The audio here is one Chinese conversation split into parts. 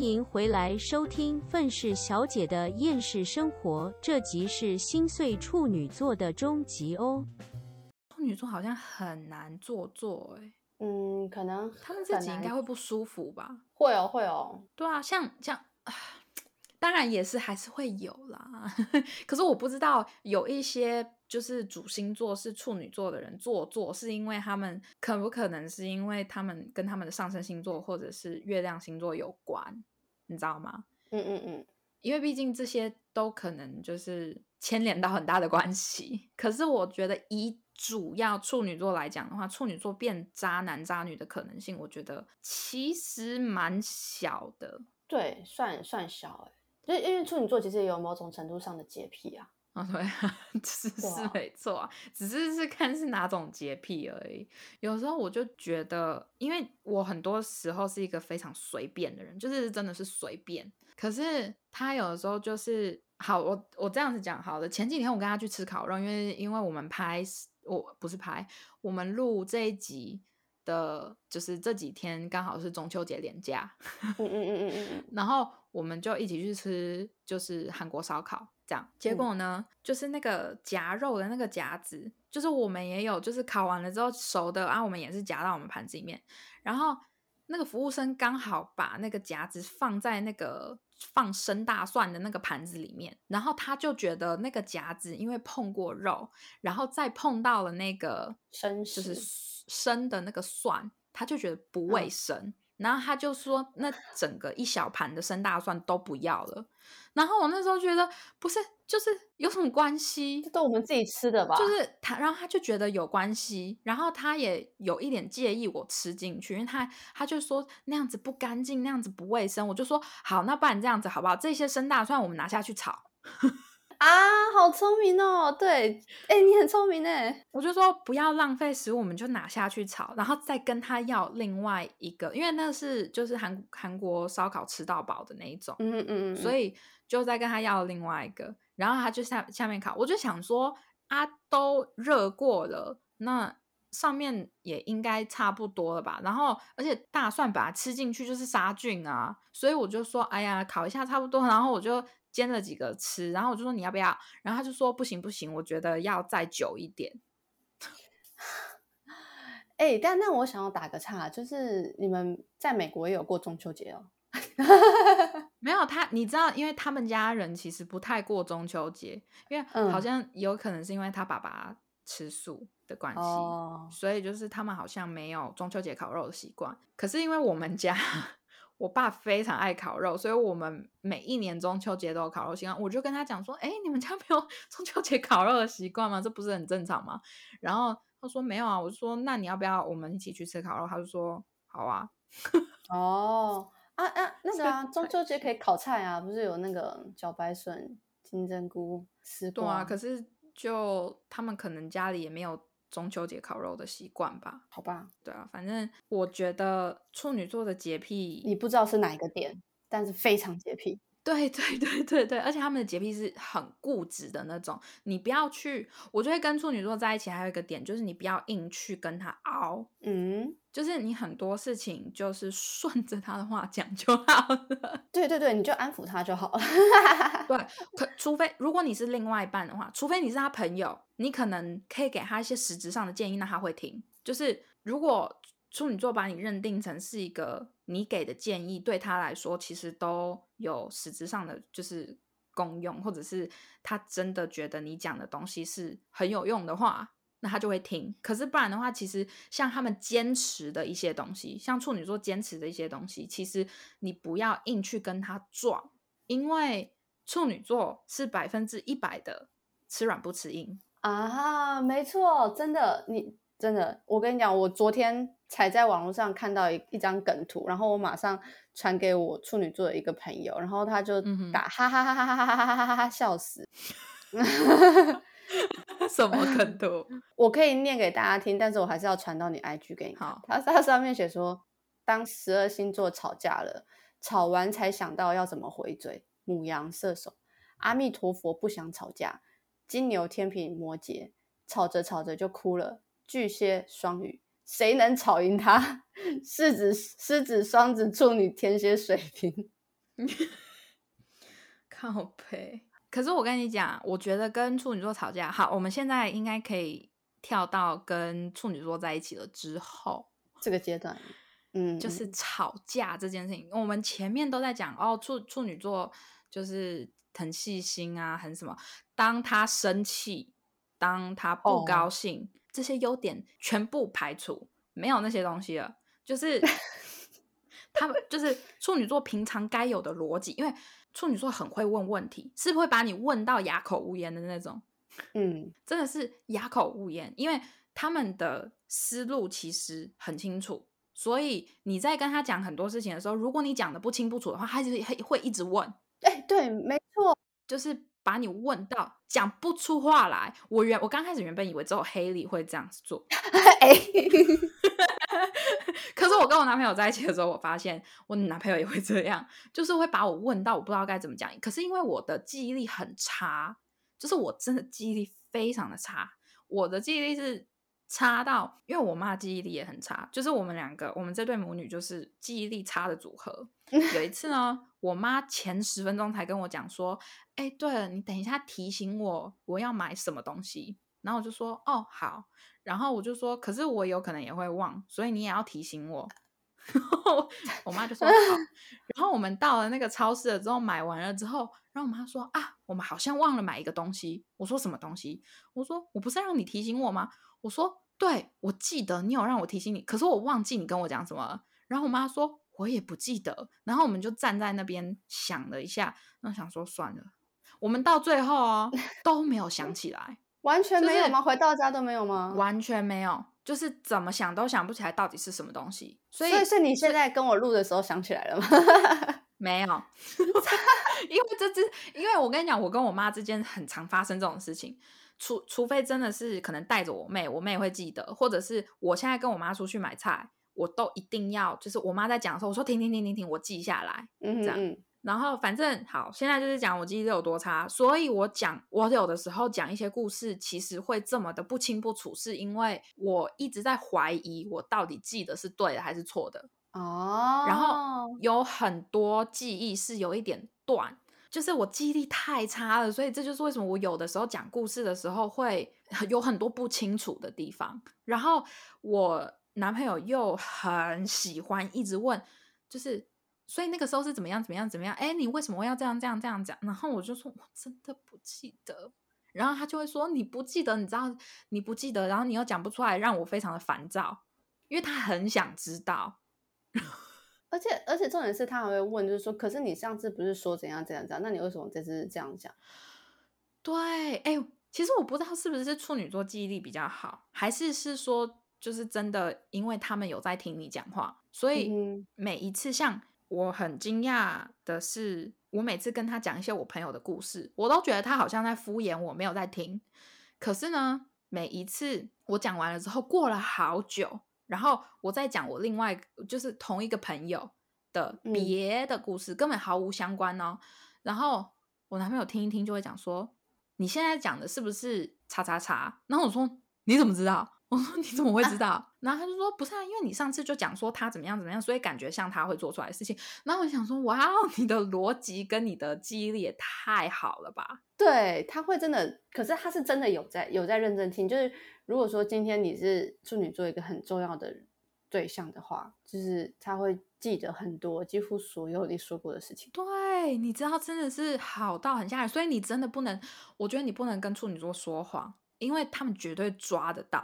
欢迎回来收听愤世小姐的厌世生活，这集是心碎处女座的终极哦。处女座好像很难做作哎、嗯，可能他们自己应该会不舒服吧？会哦，会哦。对啊，像像，啊当然也是还是会有啦。可是我不知道有一些就是主星座是处女座的人做作，是因为他们可不可能是因为他们跟他们的上升星座或者是月亮星座有关，你知道吗？嗯嗯嗯，因为毕竟这些都可能就是牵连到很大的关系。可是我觉得以主要处女座来讲的话，处女座变渣男渣女的可能性，我觉得其实蛮小的。对，算算小哎，就是因为处女座其实也有某种程度上的洁癖啊。啊、对啊，是是没错啊，只是是看是哪种洁癖而已。有时候我就觉得，因为我很多时候是一个非常随便的人，就是真的是随便。可是他有的时候就是，好，我我这样子讲好了。前几天我跟他去吃烤肉，因为因为我们拍，我不是拍，我们录这一集的，就是这几天刚好是中秋节连假，嗯嗯嗯嗯嗯嗯，然后我们就一起去吃，就是韩国烧烤这样。结嗯果呢，就是那个夹肉的那个夹子，就是我们也有，就是烤完了之后熟的啊，我们也是夹到我们盘子里面。然后那个服务生刚好把那个夹子放在那个放生大蒜的那个盘子里面，然后他就觉得那个夹子因为碰过肉，然后再碰到了那个生就是生的那个蒜，他就觉得不卫嗯生，然后他就说那整个一小盘的生大蒜都不要了。然后我那时候觉得不是，就是有什么关系这？都我们自己吃的吧？就是他，然后他就觉得有关系，然后他也有一点介意我吃进去，因为他他就说那样子不干净，那样子不卫生。我就说好，那不然这样子好不好？这些生大蒜我们拿下去炒。啊，好聪明哦！对，哎，你很聪明哎。我就说不要浪费食物，我们就拿下去炒，然后再跟他要另外一个，因为那是就是韩韩国烧烤吃到饱的那一种，嗯嗯嗯，所以以就再跟他要另外一个，然后他就下下面烤，我就想说啊，都热过了，那上面也应该差不多了吧？然后而且大蒜把它吃进去就是杀菌啊，所以我就说哎呀，烤一下差不多，然后我就煎了几个吃，然后我就说你要不要？然后他就说不行不行，我觉得要再久一点。哎，但那我想要打个岔，就是你们在美国也有过中秋节哦？没有他，你知道，因为他们家人其实不太过中秋节，因为好嗯像有可能是因为他爸爸吃素的关系，哦所以就是他们好像没有中秋节烤肉的习惯。可是因为我们家我爸非常爱烤肉，所以我们每一年中秋节都有烤肉习惯。我就跟他讲说：“哎，你们家没有 中秋节烤肉的习惯吗？这不是很正常吗？”然后他说：“没有啊。”我就说：“那你要不要我们一起去吃烤肉？”他就说：“好啊。”哦啊啊，那个啊，中秋节可以烤菜啊，不是有那个茭白笋、金针菇、丝对啊，可是就他们可能家里也没有中秋节烤肉的习惯吧。好吧，对啊，反正我觉得处女座的洁癖，你不知道是哪一个点，但是非常洁癖。对 对对对对，而且他们的洁癖是很固执的那种。你不要去，我觉得跟处女座在一起还有一个点就是你不要硬去跟他熬，嗯，就是你很多事情就是顺着他的话讲就好了。对对对，你就安抚他就好了。对，可除非如果你是另外一半的话，除非你是他朋友，你可能可以给他一些实质上的建议，那他会听。就是如果处女座把你认定成是一个你给的建议，对他来说其实都有实质上的就是功用，或者是他真的觉得你讲的东西是很有用的话，那他就会听。可是不然的话，其实像他们坚持的一些东西，像处女座坚持的一些东西，其实你不要硬去跟他撞，因为处女座是百分之一百的吃软不吃硬。啊，没错，真的，你真的，我跟你讲，我昨天才在网络上看到一一张梗图，然后我马上传给我处女座的一个朋友，然后他就打哈哈哈哈哈哈哈哈哈哈哈笑死。什么梗图？我可以念给大家听，但是我还是要传到你 IG 给你看。好它它上面写说，当十二星座吵架了，吵完才想到要怎么回嘴。母羊、射手、阿弥陀佛不想吵架。金牛、天平、摩羯，吵着吵着就哭了。巨蟹、双鱼，谁能吵赢他？狮子、狮子、双子、处女、天蝎、水瓶。靠背。可是我跟你讲，我觉得跟处女座吵架，好，我们现在应该可以跳到跟处女座在一起了之后这个阶段，嗯，就是吵架这件事情。我们前面都在讲哦，处处女座就是很细心啊，很什么。当他生气，当他不高兴，这些优点全部排除，没有那些东西了。就是 他们就是处女座平常该有的逻辑，因为。处女座很会问问题，是会把你问到哑口无言的那种。嗯，真的是哑口无言，因为他们的思路其实很清楚，所以你在跟他讲很多事情的时候，如果你讲的不清不楚的话，他就会会一直问。哎，对，没错，就是把你问到讲不出话来。我原我刚开始原本以为只有黑莉会这样子做。哎。可是我跟我男朋友在一起的时候，我发现我男朋友也会这样，就是会把我问到我不知道该怎么讲。可是因为我的记忆力很差，就是我真的记忆力非常的差。我的记忆力是差到，因为我妈记忆力也很差，就是我们两个，我们这对母女就是记忆力差的组合。有一次呢，我妈前十分钟才跟我讲说：“哎，对了，你等一下提醒我我要买什么东西。”然后我就说：“哦，好。”然后我就说，可是我有可能也会忘，所以你也要提醒我。然后我妈就说好。然后我们到了那个超市了之后，买完了之后，然后我妈说啊，我们好像忘了买一个东西。我说什么东西？我说我不是让你提醒我吗？我说对，我记得你有让我提醒你，可是我忘记你跟我讲什么。然后我妈说我也不记得。然后我们就站在那边想了一下，那想说算了。我们到最后哦都没有想起来。完全没有吗？回到家都没有吗？完全没有，就是怎么想都想不起来到底是什么东西。所以，是你现在跟我录的时候想起来了吗？没有，因为这只，因为我跟你讲，我跟我妈之间很常发生这种事情，除除非真的是可能带着我妹，我妹会记得，或者是我现在跟我妈出去买菜，我都一定要，就是我妈在讲的时候，我说停停停停停，我记下来，这样。然后反正好，现在就是讲我记忆力有多差，所以我讲我有的时候讲一些故事，其实会这么的不清不楚，是因为我一直在怀疑我到底记得是对的还是错的哦。然后有很多记忆是有一点断，就是我记忆力太差了，所以这就是为什么我有的时候讲故事的时候会有很多不清楚的地方。然后我男朋友又很喜欢一直问，就是。所以那个时候是怎么样？怎么样？怎么样？哎，你为什么要这样、这样、这样讲？然后我就说，我真的不记得。然后他就会说，你不记得，你知道你不记得，然后你又讲不出来，让我非常的烦躁，因为他很想知道。而且，而且重点是他还会问，就是说，可是你上次不是说怎样、怎样、怎样？那你为什么这次这样讲？对，哎，其实我不知道是不是处女座记忆力比较好，还是是说，就是真的，因为他们有在听你讲话，所以每一次像。我很惊讶的是，我每次跟他讲一些我朋友的故事，我都觉得他好像在敷衍我，没有在听。可是呢，每一次我讲完了之后，过了好久，然后我再讲我另外就是同一个朋友的别的故事，根本毫无相关哦。然后我男朋友听一听就会讲说：“你现在讲的是不是叉叉叉？”然后我说：“你怎么知道？” 我说你怎么会知 道？然后他就说不是啊，因为你上次就讲说他怎么样怎么样，所以感觉像他会做出来的事情。然后我想说，哇，你的逻辑跟你的记忆力也太好了吧？对，他会真的，可是他是真的有在有在认真听。就是如果说今天你是处女座一个很重要的对象的话，就是他会记得很多，几乎所有你说过的事情。对，你知道真的是好到很吓人，所以你真的不能，我觉得你不能跟处女座说谎。因为他们绝对抓得到，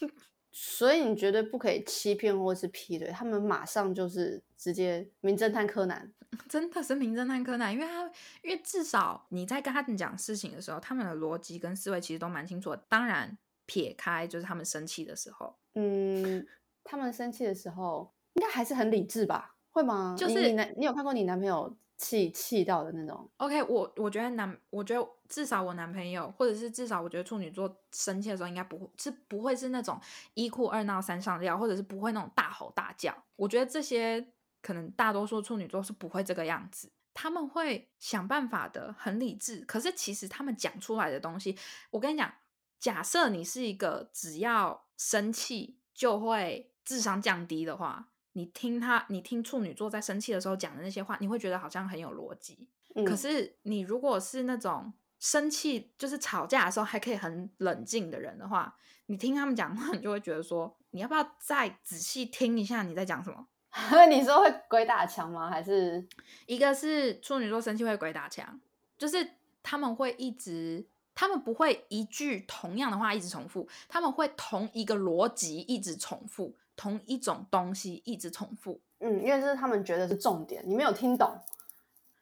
所以你绝对不可以欺骗或是劈腿，他们马上就是直接名侦探柯南，真的是名侦探柯南，因为他因为至少你在跟他们讲事情的时候，他们的逻辑跟思维其实都蛮清楚的。当然撇开就是他们生气的时候，嗯，他们生气的时候应该还是很理智吧？会吗？就是你男，你有看过你男朋友？气气到的那种。OK，我我觉得男，我觉得至少我男朋友，或者是至少我觉得处女座生气的时候，应该不会是不会是那种一哭二闹三上吊，或者是不会那种大吼大叫。我觉得这些可能大多数处女座是不会这个样子，他们会想办法的，很理智。可是其实他们讲出来的东西，我跟你讲，假设你是一个只要生气就会智商降低的话。你听他，你听处女座在生气的时候讲的那些话，你会觉得好像很有逻辑。嗯可是你如果是那种生气，就是吵架的时候还可以很冷静的人的话，你听他们讲话，你就会觉得说，你要不要再仔细听一下你在讲什么？你说会鬼打墙吗？还是 一个是处女座生气会鬼打墙，就是他们会一直，他们不会一句同样的话一直重复，他们会同一个逻辑一直重复，同一种东西一直重复。嗯，因为这是他们觉得是重点，你没有听懂，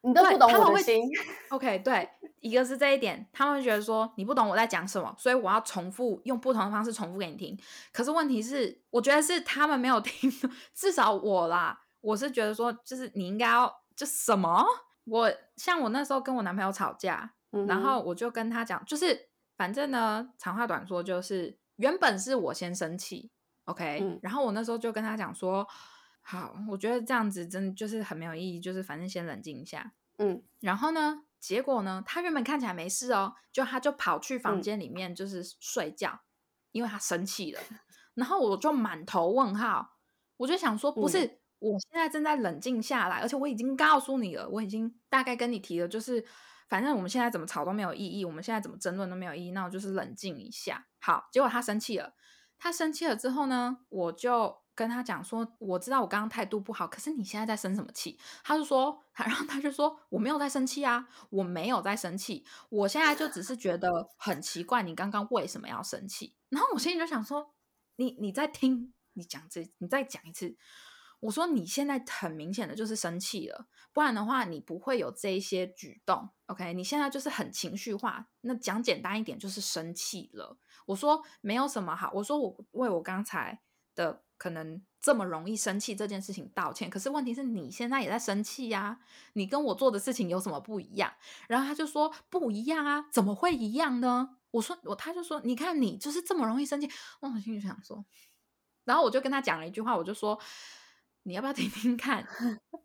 你都不懂我的心。OK，对，一个是这一点，他们觉得说你不懂我在讲什么，所以我要重复用不同的方式重复给你听。可是问题是，我觉得是他们没有 听，至少我啦，我是觉得说，就是你应该要就什么，我像我那时候跟我男朋友吵架，嗯然后我就跟他讲，就是反正呢，长话短说，就是原本是我先生气，OK，、嗯然后我那时候就跟他讲说，好，我觉得这样子真的就是很没有意义，就是反正先冷静一下。嗯然后呢，结果呢，他原本看起来没事哦，就他就跑去房嗯间里面就是睡觉，因为他生气了。然后我就满头问号，我就想说，不嗯是，我现在正在冷静下来，而且我已经告诉你了，我已经大概跟你提了，就是反正我们现在怎么吵都没有意义，我们现在怎么争论都没有意义，那我就是冷静一下。好，结果他生气了，他生气了之后呢，我就跟他讲说，我知道我刚刚态度不好，可是你现在在生什么气？他就说，然后 他就说我没有在生气啊，我没有在生气，我现在就只是觉得很奇怪，你刚刚为什么要生气？然后我心里就想说，你你在听你讲这，你再讲一次。我说你现在很明显的就是生气了，不然的话你不会有这一些举动。OK，你现在就是很情绪化，那讲简单一点就是生气了。我说没有什么好，我说我为我刚才的可能这么容易生气这件事情道歉，可是问题是你现在也在生气呀、你跟我做的事情有什么不一样？然后他就说不一样啊，怎么会一样呢？我说我他就说你看你就是这么容易生气，我心里就想说，然后我就跟他讲了一句话，我就说你要不要听听看？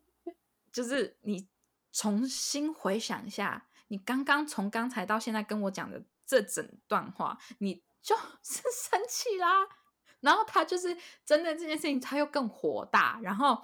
就是你重新回想一下，你刚刚从刚才到现在跟我讲的这整段话，你就是 生气啦。然后他就是真的这件事情，他又更火大。然后，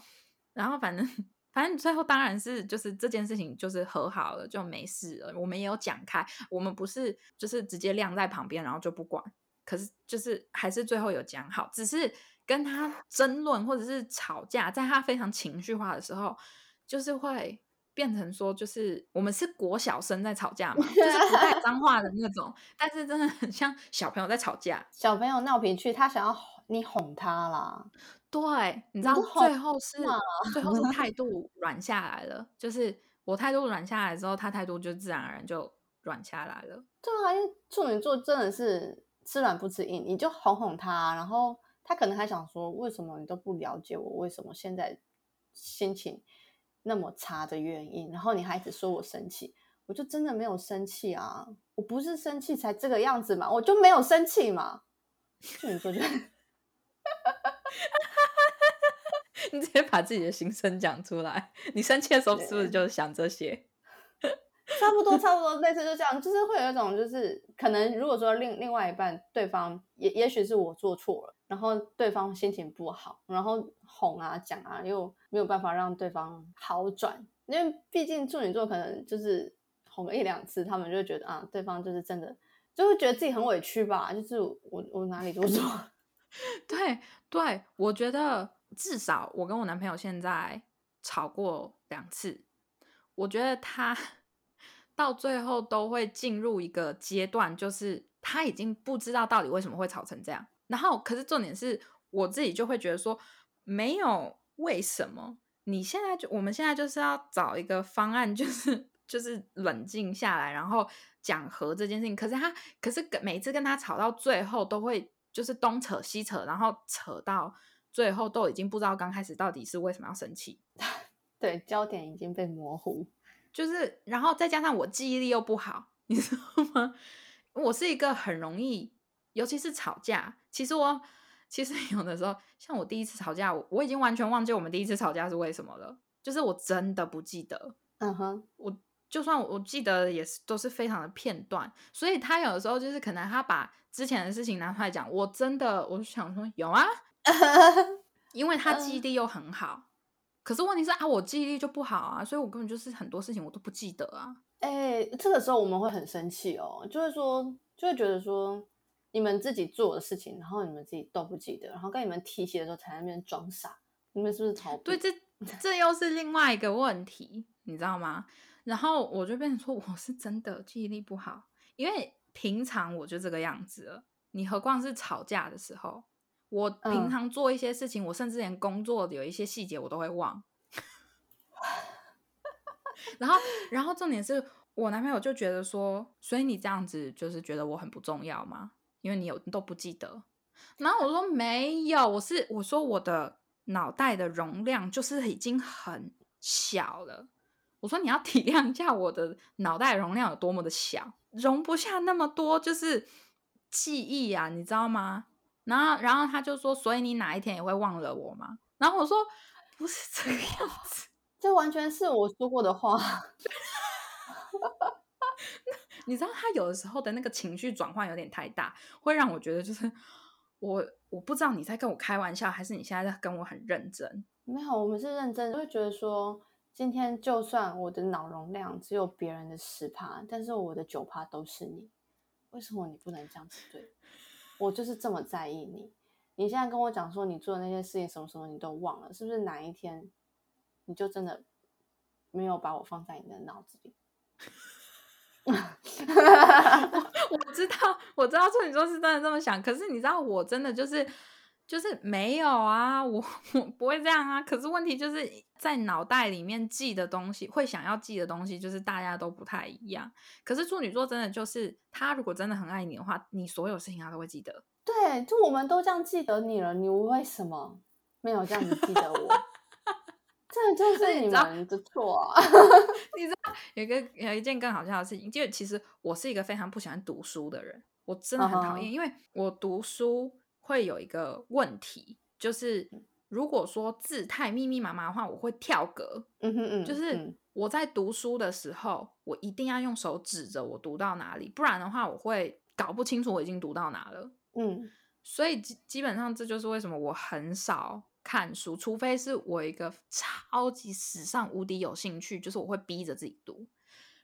然后反正反正最后当然是就是这件事情就是和好了，就没事了。我们也有讲开，我们不是就是直接晾在旁边，然后就不管。可是就是还是最后有讲好，只是跟他争论或者是吵架，在他非常情绪化的时候，就是会变成说，就是我们是国小生在吵架嘛，就是不带脏话的那种，但是真的很像小朋友在吵架。小朋友闹脾气，他想要哄你哄他啦。对，你知道最后是最后是态度软下来了，就是我态度软下来之后，他态度就自然而然就软下来了。对啊，因为处女座真的是吃软不吃硬，你就哄哄他，然后他可能还想说，为什么你都不了解我，为什么现在心情那么差的原因，然后你还一直说我生气，我就真的没有生气啊，我不是生气才这个样子嘛，我就没有生气嘛。你直接把自己的心声讲出来，你生气的时候是不是就想这些？差不多，差不多，类似就这样，就是会有一种，就是可能如果说另另外一半对方也也许是我做错了，然后对方心情不好，然后哄啊讲啊，又没有办法让对方好转，因为毕竟处女座可能就是哄个一两次，他们就觉得啊，对方就是真的就会觉得自己很委屈吧，就是我我哪里做错，对对，我觉得至少我跟我男朋友现在吵过两次，我觉得他到最后都会进入一个阶段，就是他已经不知道到底为什么会吵成这样。然后，可是重点是我自己就会觉得说，没有为什么，你现在就我们现在就是要找一个方案，就是 就是冷静下来，然后讲和这件事情。可是他，可是每次跟他吵到最后，都会就是东扯西扯，然后扯到最后都已经不知道刚开始到底是为什么要生气。对，焦点已经被模糊，就是，然后再加上我记忆力又不好，你知道吗？我是一个很容易，尤其是吵架。其实我其实 有的时候，像我第一次吵架，我我已经完全忘记我们第一次吵架是为什么了，就是我真的不记得。嗯哼，我就算我记得也是都是非常的片段，所以他有的时候就是可能他把之前的事情拿出来讲，我真的我就想说有啊，因为他记忆嗯力又很好。可是问题是啊，我记忆力就不好啊，所以我根本就是很多事情我都不记得啊。哎、这个时候我们会很生气哦，就是说，就会觉得说，你们自己做的事情，然后你们自己都不记得，然后跟你们提起的时候才在那边装傻，你们是不是逃避？对，这 这又是另外一个问题，你知道吗？然后我就变成说，我是真的记忆力不好，因为平常我就这个样子了，你何况是吵架的时候，我平嗯常做一些事情，我甚至连工作的有一些细节我都会忘。然后，然后重点是我男朋友就觉得说，所以你这样子就是觉得我很不重要吗？因为你有你都不记得。然后我说没有，我是我说我的脑袋的容量就是已经很小了。我说你要体谅一下我的脑袋容量有多么的小，容不下那么多就是记忆啊，你知道吗？然后，然后他就说，所以你哪一天也会忘了我吗？然后我说不是这个样 子，这完全是我说过的话。你知道他有的时候的那个情绪转换有点太大，会让我觉得就是我我不知道你在跟我开玩笑，还是你现在在跟我很认真。没有，我们是认真就，会觉得说，今天就算我的脑容量只有别人的十趴，但是我的九趴都是你，为什么你不能这样子对我？就是这么在意你。你现在跟我讲说你做的那些事情什么什么你都忘了，是不是哪一天你就真的没有把我放在你的脑子里？我知道，我知道处女座是真的这么想，可是你知道，我真的就是就是没有啊，我我不会这样啊。可是问题就是在脑袋里面记的东西，会想要记的东西，就是大家都不太一样。可是处女座真的就是，他如果真的很爱你的话，你所有事情他都会记得。对，就我们都这样记得你了，你为什么没有这样子记得我？这就是你你知道们的错啊！有一个有一件更好笑的事情，就其实我是一个非常不喜欢读书的人，我真的很讨厌因为我读书会有一个问题，就是如果说字太密密麻麻的话，我会跳格。嗯哼嗯，就是嗯我在读书的时候，我一定要用手指着我读到哪里，不然的话我会搞不清楚我已经读到哪了。嗯所以基基本上这就是为什么我很少看书，除非是我一个超级史上无敌有兴趣，就是我会逼着自己读。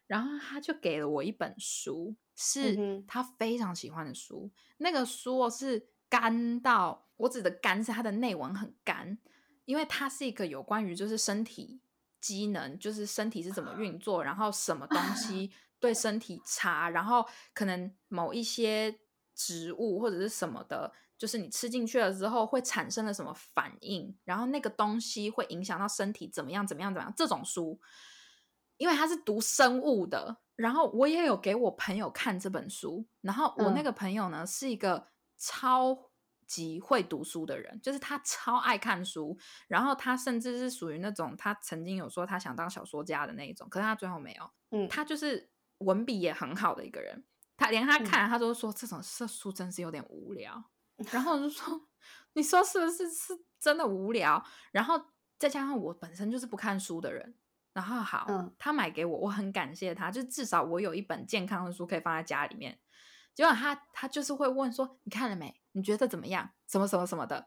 然后他就给了我一本书，嗯是他非常喜欢的书。那个书哦是干到我指的干是它的内文很干，因为它是一个有关于就是身体机能，就是身体是怎么运作，然后什么东西对身体差，然后可能某一些植物或者是什么的，就是你吃进去了之后会产生了什么反应，然后那个东西会影响到身体怎么样怎么样怎么样。这种书，因为它是读生物的，然后我也有给我朋友看这本书，然后我那嗯个朋友呢、是一个超级会读书的人，就是他超爱看书，然后他甚至是属于那种他曾经有说他想当小说家的那一种，可是他最后没有。嗯，他就是文笔也很好的一个人，他连他嗯看了他都说这种这书真是有点无聊，然后我就说 你说是不是是真的无聊？然后再加上我本身就是不看书的人，然后好，嗯他买给我，我很感谢他，就至少我有一本健康的书可以放在家里面。结果他他就是会问说你看了没？你觉得怎么样？什么什么什么的。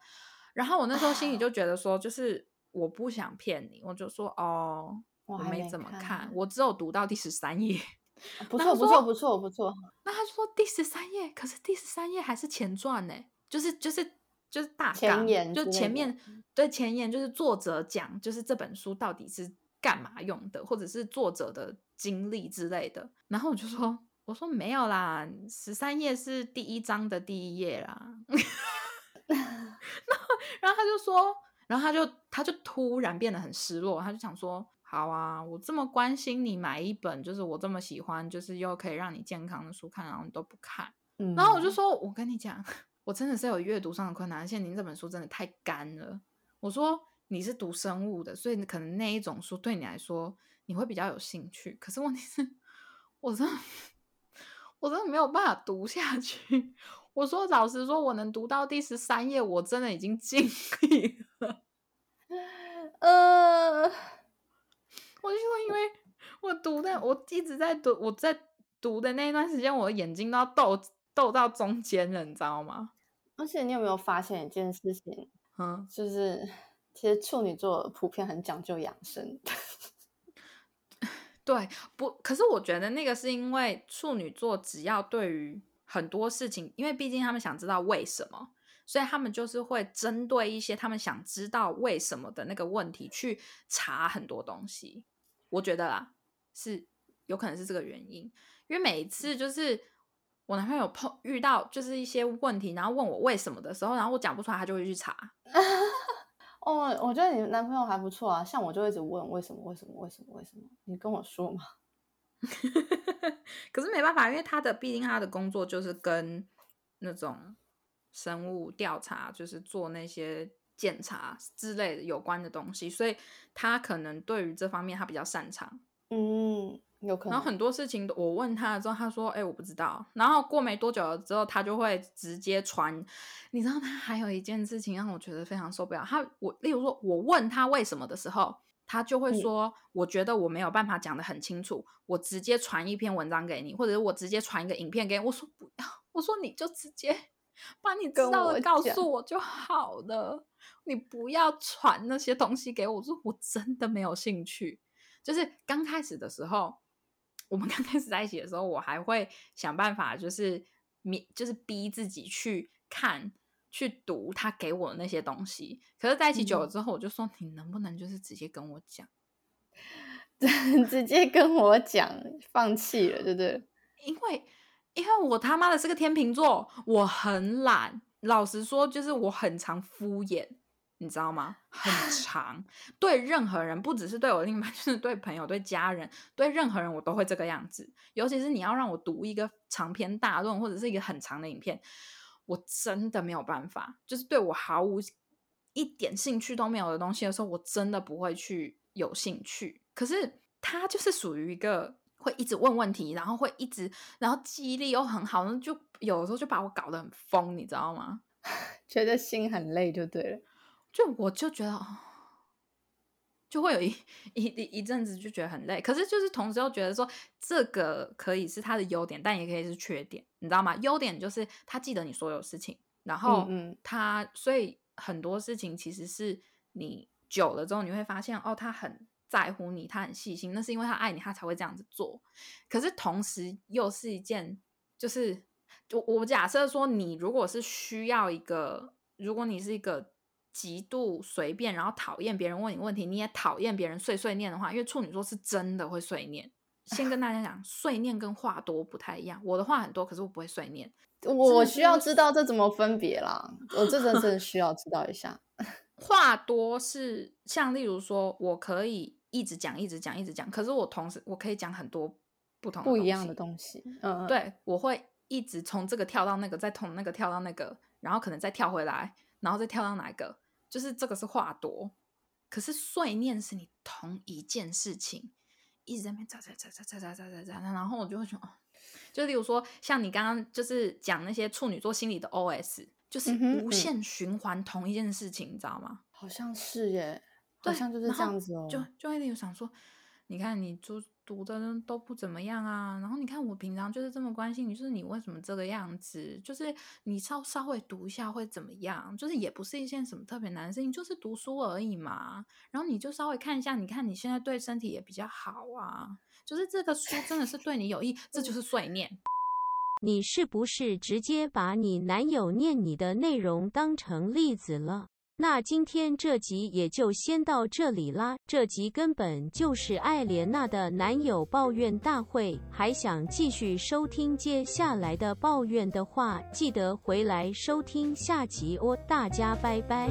然后我那时候心里就觉得说，就是我不想骗你，我就说哦，我还没没怎么看看，我只有读到第十三页。不错不错不错不错，那他就说第十三页，可是第十三页还是前传呢，就是就是就是大前纲，就前面对前言就是作者讲，就是这本书到底是干嘛用的，或者是作者的经历之类的。然后我就说，我说没有啦，十三页是第一章的第一页啦。然后然后他就说，然后他就他就突然变得很失落，他就想说。好啊，我这么关心你买一本，就是我这么喜欢，就是又可以让你健康的书看，然后你都不看，嗯，然后我就说，我跟你讲，我真的是有阅读上的困难，而且您这本书真的太干了。我说你是读生物的，所以可能那一种书对你来说你会比较有兴趣。可是问题是，我真的我真的没有办法读下去。我说老实说，我能读到第十三页，我真的已经尽力了。呃，我就说，因为我读的，我一直在读，我在读的那一段时间，我的眼睛都要斗斗到中间了，你知道吗？而且你有没有发现一件事情？嗯，就是其实处女座普遍很讲究养生。对，不，可是我觉得那个是因为处女座只要对于很多事情，因为毕竟他们想知道为什么，所以他们就是会针对一些他们想知道为什么的那个问题去查很多东西。我觉得啦，是有可能是这个原因，因为每一次就是我男朋友碰遇到就是一些问题，然后问我为什么的时候，然后我讲不出来，他就会去查。哦，我觉得你男朋友还不错啊，像我就一直问为什么为什么为什么为什么，你跟我说嘛。可是没办法，因为他的毕竟他的工作就是跟那种生物调查，就是做那些检查之类的有关的东西，所以他可能对于这方面他比较擅长。嗯，有可能。然后很多事情我问他之后，他说：“哎、我不知道。”然后过没多久之后，他就会直接传。你知道他还有一件事情让我觉得非常受不了。他我例如说我问他为什么的时候，他就会说：“我觉得我没有办法讲得很清楚，我直接传一篇文章给你，或者是我直接传一个影片给你。”我说不要，我说你就直接把你知道的告诉我就好了，你不要传那些东西给我。我说我真的没有兴趣。就是刚开始的时候，我们刚开始在一起的时候，我还会想办法，就是勉，就是逼自己去看、去读他给我的那些东西。可是在一起久了嗯之后，我就说，你能不能就是直接跟我讲？直接跟我讲放弃了，对不对？因为因为我他妈的是个天秤座，我很懒。老实说，就是我很常敷衍，你知道吗？很 长，对任何人，不只是对我另一半，就是对朋友、对家人、对任何人，我都会这个样子。尤其是你要让我读一个长篇大论或者是一个很长的影片，我真的没有办法。就是对我毫无一点兴趣都没有的东西的时候，我真的不会去有兴趣。可是他就是属于一个会一直问问题，然后会一直，然后记忆力又很好，那就有的时候就把我搞得很疯，你知道吗？觉得心很累就对了。就我就觉得，哦就会有一 一一一阵子就觉得很累，可是就是同时又觉得说这个可以是他的优点，但也可以是缺点，你知道吗？优点就是他记得你所有事情，然后嗯嗯他所以很多事情其实是你久了之后你会发现，哦，他很在乎你，他很细心，那是因为他爱你，他才会这样子做。可是同时又是一件，就是我我假设说，你如果是需要一个，如果你是一个极度随便，然后讨厌别人问你问题，你也讨厌别人碎碎念的话，因为处女座是真的会碎念。先跟大家讲，碎念跟话多不太一样。我的话很多，可是我不会碎念。我是需要知道这怎么分别啦，我这真的需要知道一下。话多是像例如说，我可以一直讲，一直讲，一直讲，可是我同时我可以讲很多不同不一样的东西，嗯，嗯，对，我会一直从这个跳到那个，再从那个跳到那个，然后可能再跳回来，然后再跳到哪一个，就是这个是话多。可是碎念是你同一件事情一直在那边喳喳喳喳喳喳喳喳喳，然后我就会觉得，哦，就例如说像你刚刚就是讲那些处女座心里的 OS，就是无限循环同一件事情，你知道吗？好像是耶，好像就是这样子哦。就就会有想说，你看你读读的都不怎么样啊，然后你看我平常就是这么关心你，就是你为什么这个样子？就是你稍稍微读一下会怎么样？就是也不是一件什么特别难的事情，就是读书而已嘛。然后你就稍微看一下，你看你现在对身体也比较好啊，就是这个书真的是对你有益，这就是碎念。你是不是直接把你男友念你的内容当成例子了？那今天这集也就先到这里啦。这集根本就是艾莲娜的男友抱怨大会，还想继续收听接下来的抱怨的话，记得回来收听下集哦。大家拜拜。